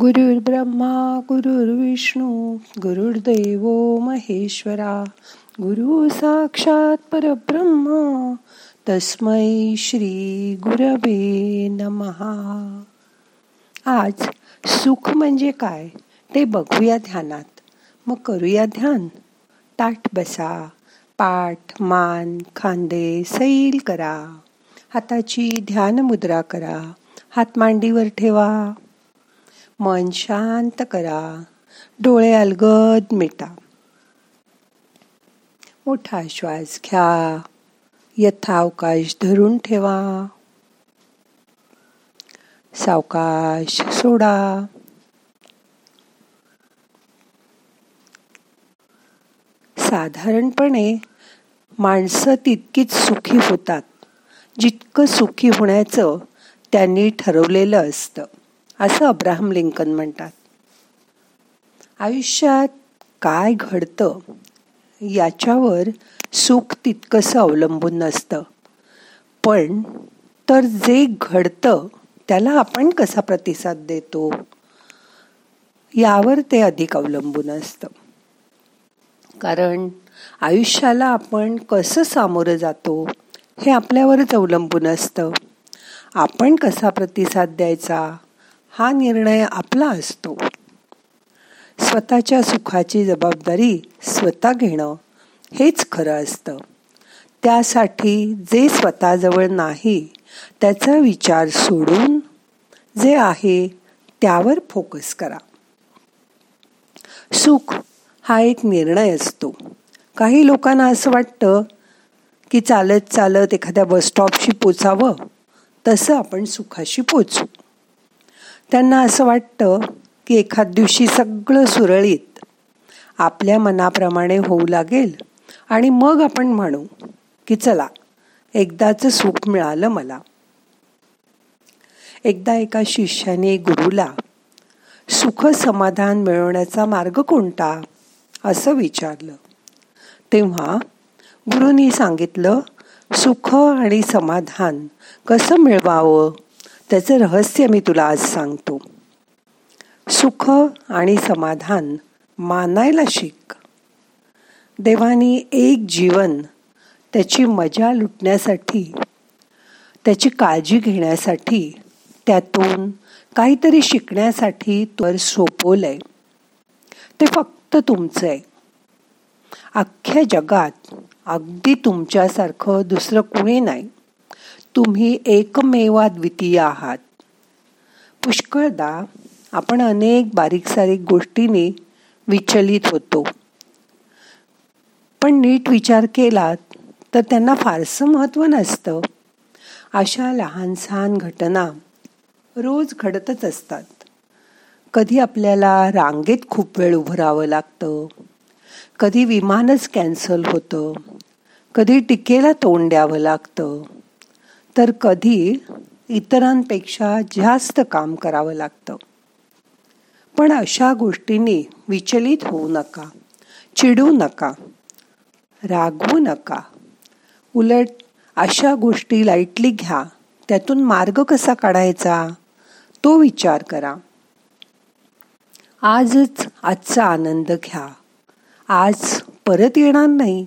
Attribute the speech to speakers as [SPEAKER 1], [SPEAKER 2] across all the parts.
[SPEAKER 1] गुरुर्ब्रह्मा गुरुर्विष्णू गुरुर्देव महेश्वरा गुरु साक्षात परब्रह्म तस्मै श्री गुरवे नमहा आज सुख म्हणजे काय ते बघूया ध्यानात. मग करूया ध्यान. ताट बसा पाठ मान खांदे सैल करा. हाताची ध्यान मुद्रा करा. हात मांडीवर ठेवा. मन शांत करा. डोळे अलगद मिटा. मोठा श्वास घ्या. यथावकाश धरून ठेवा. सावकाश सोडा. साधारणपणे माणसं तितकीच सुखी होतात. जितकं सुखी होण्याचं त्यांनी ठरवलेलं असतं. असं अब्राहम लिंकन म्हणतात. आयुष्यात काय घडतं याच्यावर सुख तितकंसं अवलंबून नसतं. पण तर जे घडतं त्याला आपण कसा प्रतिसाद देतो? यावर ते अधिक अवलंबून असतं. कारण आयुष्याला आपण कसं सामोरं जातो हे आपल्यावरच अवलंबून असतं. आपण कसा प्रतिसाद द्यायचा? हा निर्णय आपला असतो. स्वतःच्या सुखाची जबाबदारी स्वतः घेणं हेच खरं असतं. त्यासाठी जे स्वतःजवळ नाही त्याचा विचार सोडून जे आहे त्यावर फोकस करा. सुख हा एक निर्णय असतो. काही लोकांना असं वाटतं की चालत चालत एखाद्या बसस्टॉपशी पोचावं तसं आपण सुखाशी पोचू. त्यांना असं वाटतं की एखाद दिवशी सगळं सुरळीत आपल्या मनाप्रमाणे होऊ लागेल आणि मग आपण म्हणू की चला एकदाचं सुख मिळालं मला. एकदा एका शिष्याने गुरुला सुख समाधान मिळवण्याचा मार्ग कोणता? असं विचारलं. तेव्हा गुरुनी सांगितलं सुख आणि समाधान कसं मिळवावं? त्याचं रहस्य मी तुला आज सांगतो. सुख आणि समाधान मानायला शिक. देवानी एक जीवन त्याची मजा लुटण्यासाठी त्याची काळजी घेण्यासाठी त्यातून काहीतरी शिकण्यासाठी तर आहे ते फक्त तुमचं आहे अख्ख्या जगात अगदी तुमच्यासारखं दुसरं कुणी नाही. तुम्ही एकमेवा द्वितीय आहात. पुष्कळदा आपण अनेक बारीक सारीक गोष्टींनी विचलित होतो. पण नीट विचार केलात तर त्यांना फारसं महत्त्व नसतं. अशा लहान सहान घटना रोज घडतच असतात. कधी आपल्याला रांगेत खूप वेळ उभं राहावं लागतं. कधी विमानच कॅन्सल होतं. कधी टिकेला तोंड द्यावं लागतं. तर कधी इतरांपेक्षा जास्त काम करावं लागतं. पण अशा गोष्टींनी विचलित होऊ नका चिडू नका रागवू नका. उलट अशा गोष्टी लाईटली घ्या त्यातून मार्ग कसा काढायचा? तो विचार करा. आजच आजचा आनंद घ्या. आज परत येणार नाही.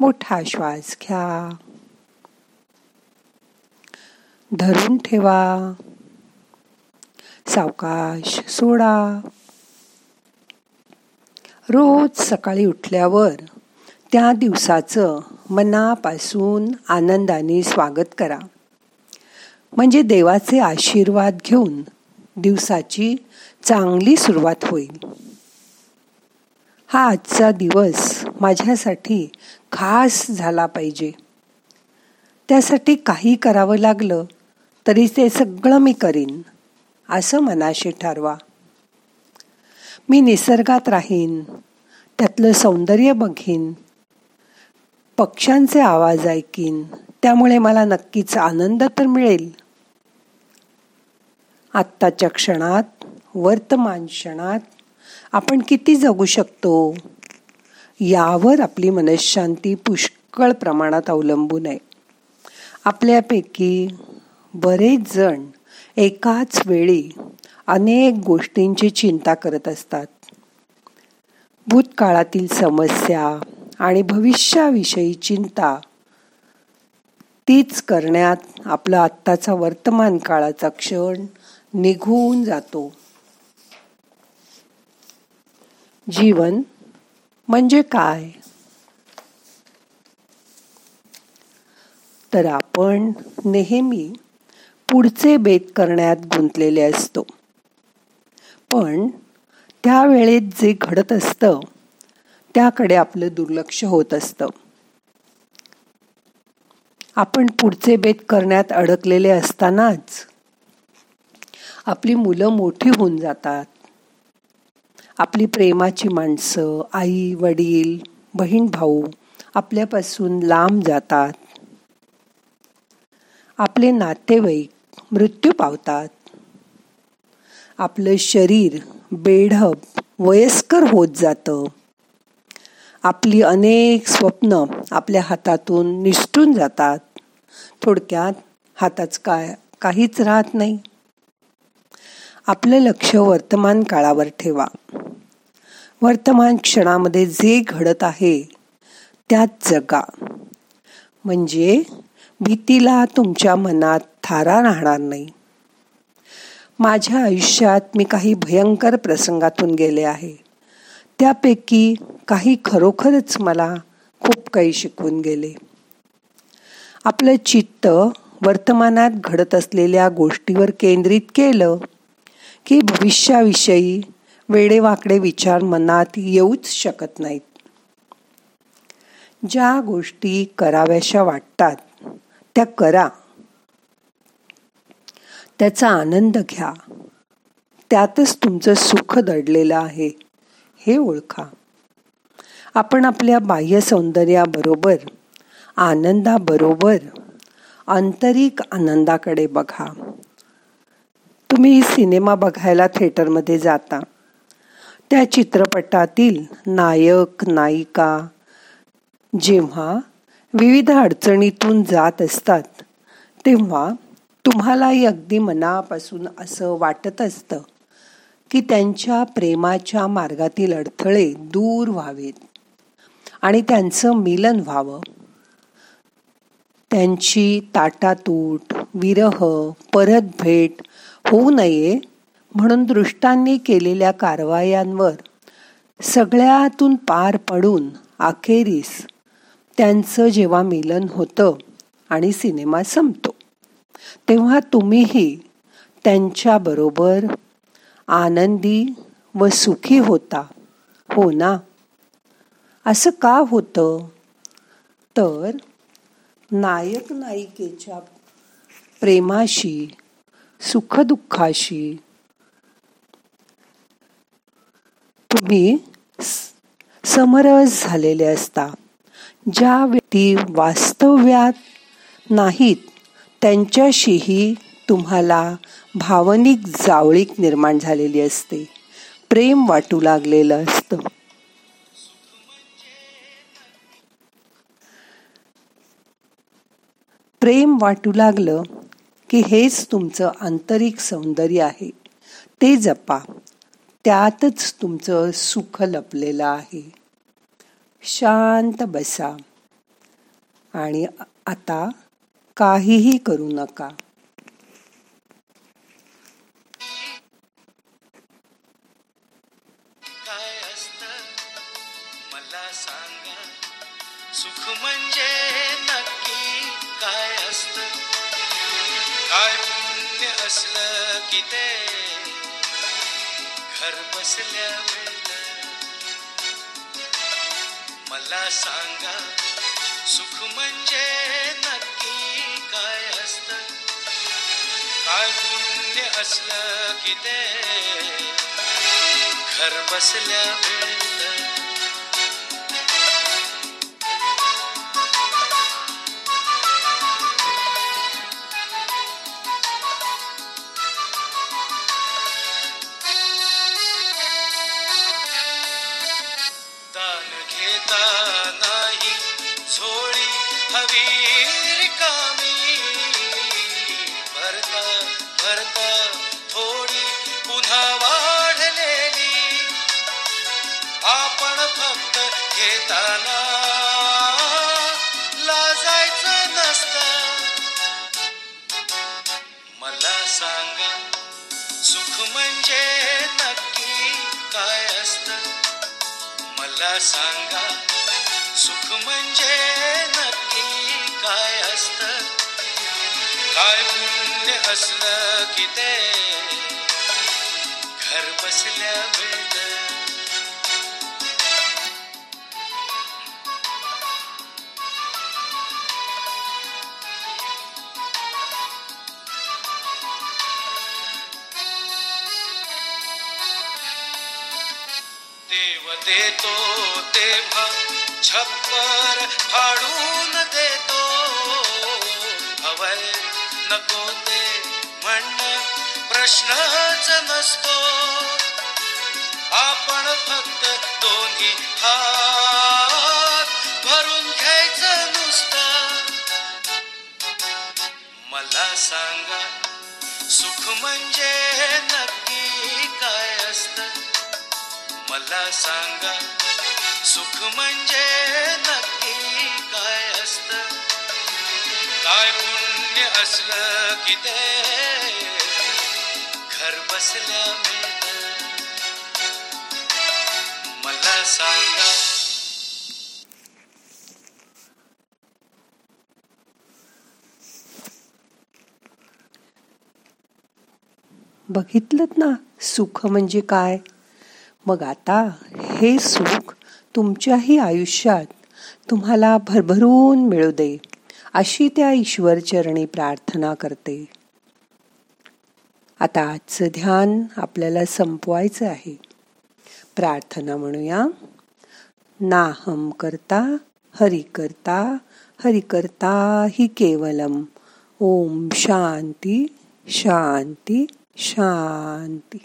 [SPEAKER 1] मोठा श्वास घ्या. धरून ठेवा. सावकाश सोडा. रोज सकाळी उठल्यावर त्या दिवसाचं मनापासून आनंदाने स्वागत करा. म्हणजे देवाचे आशीर्वाद घेऊन दिवसाची चांगली सुरुवात होईल. हा आजचा दिवस माझ्यासाठी खास झाला पाहिजे. त्यासाठी काही करावं लागलं. तरी ते सगळं मी करीन. असं मनाशी ठरवा. मी निसर्गात राहीन. त्यातलं सौंदर्य बघीन. पक्ष्यांचे आवाज ऐकीन. त्यामुळे मला नक्कीच आनंद तर मिळेल. आत्ताच्या क्षणात वर्तमान क्षणात आपण किती जगू शकतो? यावर आपली मनशांती पुष्कळ प्रमाणात अवलंबून आहे. आपल्यापैकी बरेच जण एकाच वेळी अनेक गोष्टींची चिंता करत असतात. भूतकाळातील समस्या आणि भविष्याविषयी चिंता तीच करण्यात आपला आत्ताचा वर्तमान काळाचा क्षण निघून जातो. जीवन म्हणजे काय? तर आपण नेहमी पुढचे बेत करण्यात गुंतलेले असतो. पण त्यावेळेत जे घडत असतं त्याकडे आपलं दुर्लक्ष होत असतं. आपण पुढचे बेत करण्यात अडकलेले असतानाच आपली मुलं मोठी होऊन जातात. आपली प्रेमाची माणसं आई वडील बहीण भाऊ आपल्यापासून लांब जातात. आपले नातेवाईक मृत्यू पावतात. आपलं शरीर बेढब वयस्कर होत जातं. आपली अनेक स्वप्न आपल्या हातातून निसटून जातात. थोडक्यात हाताच काय काहीच राहत नाही. आपलं लक्ष वर्तमान काळावर ठेवा. वर्तमान क्षणामध्ये जे घडत आहे त्यात जगा. म्हणजे भीतीला तुमच्या मनात थारा राहणार नाही. माझ्या आयुष्यात मी काही भयंकर प्रसंगातून गेले आहे. त्यापैकी काही खरोखरच मला खूप काही शिकवून गेले. आपलं चित्त वर्तमानात घडत असलेल्या गोष्टीवर केंद्रित केलं की भविष्याविषयी वेडेवाकडे विचार मनात येऊच शकत नाहीत. ज्या गोष्टी कराव्याशा वाटतात त्या करा. त्याचा आनंद घ्या. त्यातच तुमचं सुख दडलेलं आहे हे ओळखा. आपण आपल्या बाह्य सौंदर्याबरोबर आनंदाबरोबर आंतरिक आनंदाकडे बघा. तुम्ही सिनेमा बघायला थिएटरमध्ये जाता. त्या चित्रपटातील नायक नायिका जेव्हा विविध अडचणीतून जात असतात तेव्हा तुम्हालाही अगदी मनापासून असं वाटत असतं की त्यांच्या प्रेमाच्या मार्गातील अडथळे दूर व्हावेत आणि त्यांचं मिलन व्हावं. त्यांची ताटातूट विरह परत भेट होऊ नये म्हणून दृष्टांनी केलेल्या कारवायांवर सगळ्यातून पार पडून अखेरीस त्यांचं जेव्हा मिलन होतं आणि सिनेमा संपतो. तेव्हा तुम्हीही त्यांच्याबरोबर आनंदी व सुखी होता. हो ना? असं का होतं? तर नायक नायिकेच्या प्रेमाशी सुखदुःखाशी तुम्ही समरस झालेले असता. ज्या व्यक्ती वास्तव्यात नाहीत त्यांच्याशीही तुम्हाला भावनिक जावळीक निर्माण झालेली असते. प्रेम वाटू लागलेलं असतं. प्रेम वाटू लागलं की हेच तुमचं आंतरिक सौंदर्य आहे. ते जपा. त्यातच तुमचं सुख लपलेलं आहे. शांत बसा. आणि आता काहीही करू नका.
[SPEAKER 2] काय असत? मला सांगा. सुख म्हणजे नक्की काय असत? काय पुण्य असलं की ते? घर बसल्या मिळत मला सांगा. सुख म्हणजे नक्की काय असलं की ते घर बसल्या घेताना लाजायचं नसतं. मला सांगा सुख म्हणजे नक्की काय असत? मला सांगा सुख म्हणजे नक्की काय असत? काय पुण्य असलं की ते? घर बसल्या मिळत. देव देतो तेव्हा छप्पर फाडून देतो. हवय नको ते म्हणणं प्रश्नच नसतो. आपण फक्त दोन्ही हात भरून घ्यायचं नुसतं. मला सांगा सुख म्हणजे नक्की काय असतं? मला सांगा सुख म्हणजे नक्की काय असत? काय पुण्य असलं की ते? घर बसल्या मिळत. मला सांगा.
[SPEAKER 1] बघितलं ना सुख म्हणजे काय? मग आता हे सुख तुमच्याही आयुष्यात तुम्हाला भरभरून मिळू दे अशी त्या ईश्वरचरणी प्रार्थना करते. आता आजचं ध्यान आपल्याला संपवायचं आहे. प्रार्थना म्हणूया. नाहम करता हरि करता हरि करता हि केवलम. ओम शांती शांती शांती.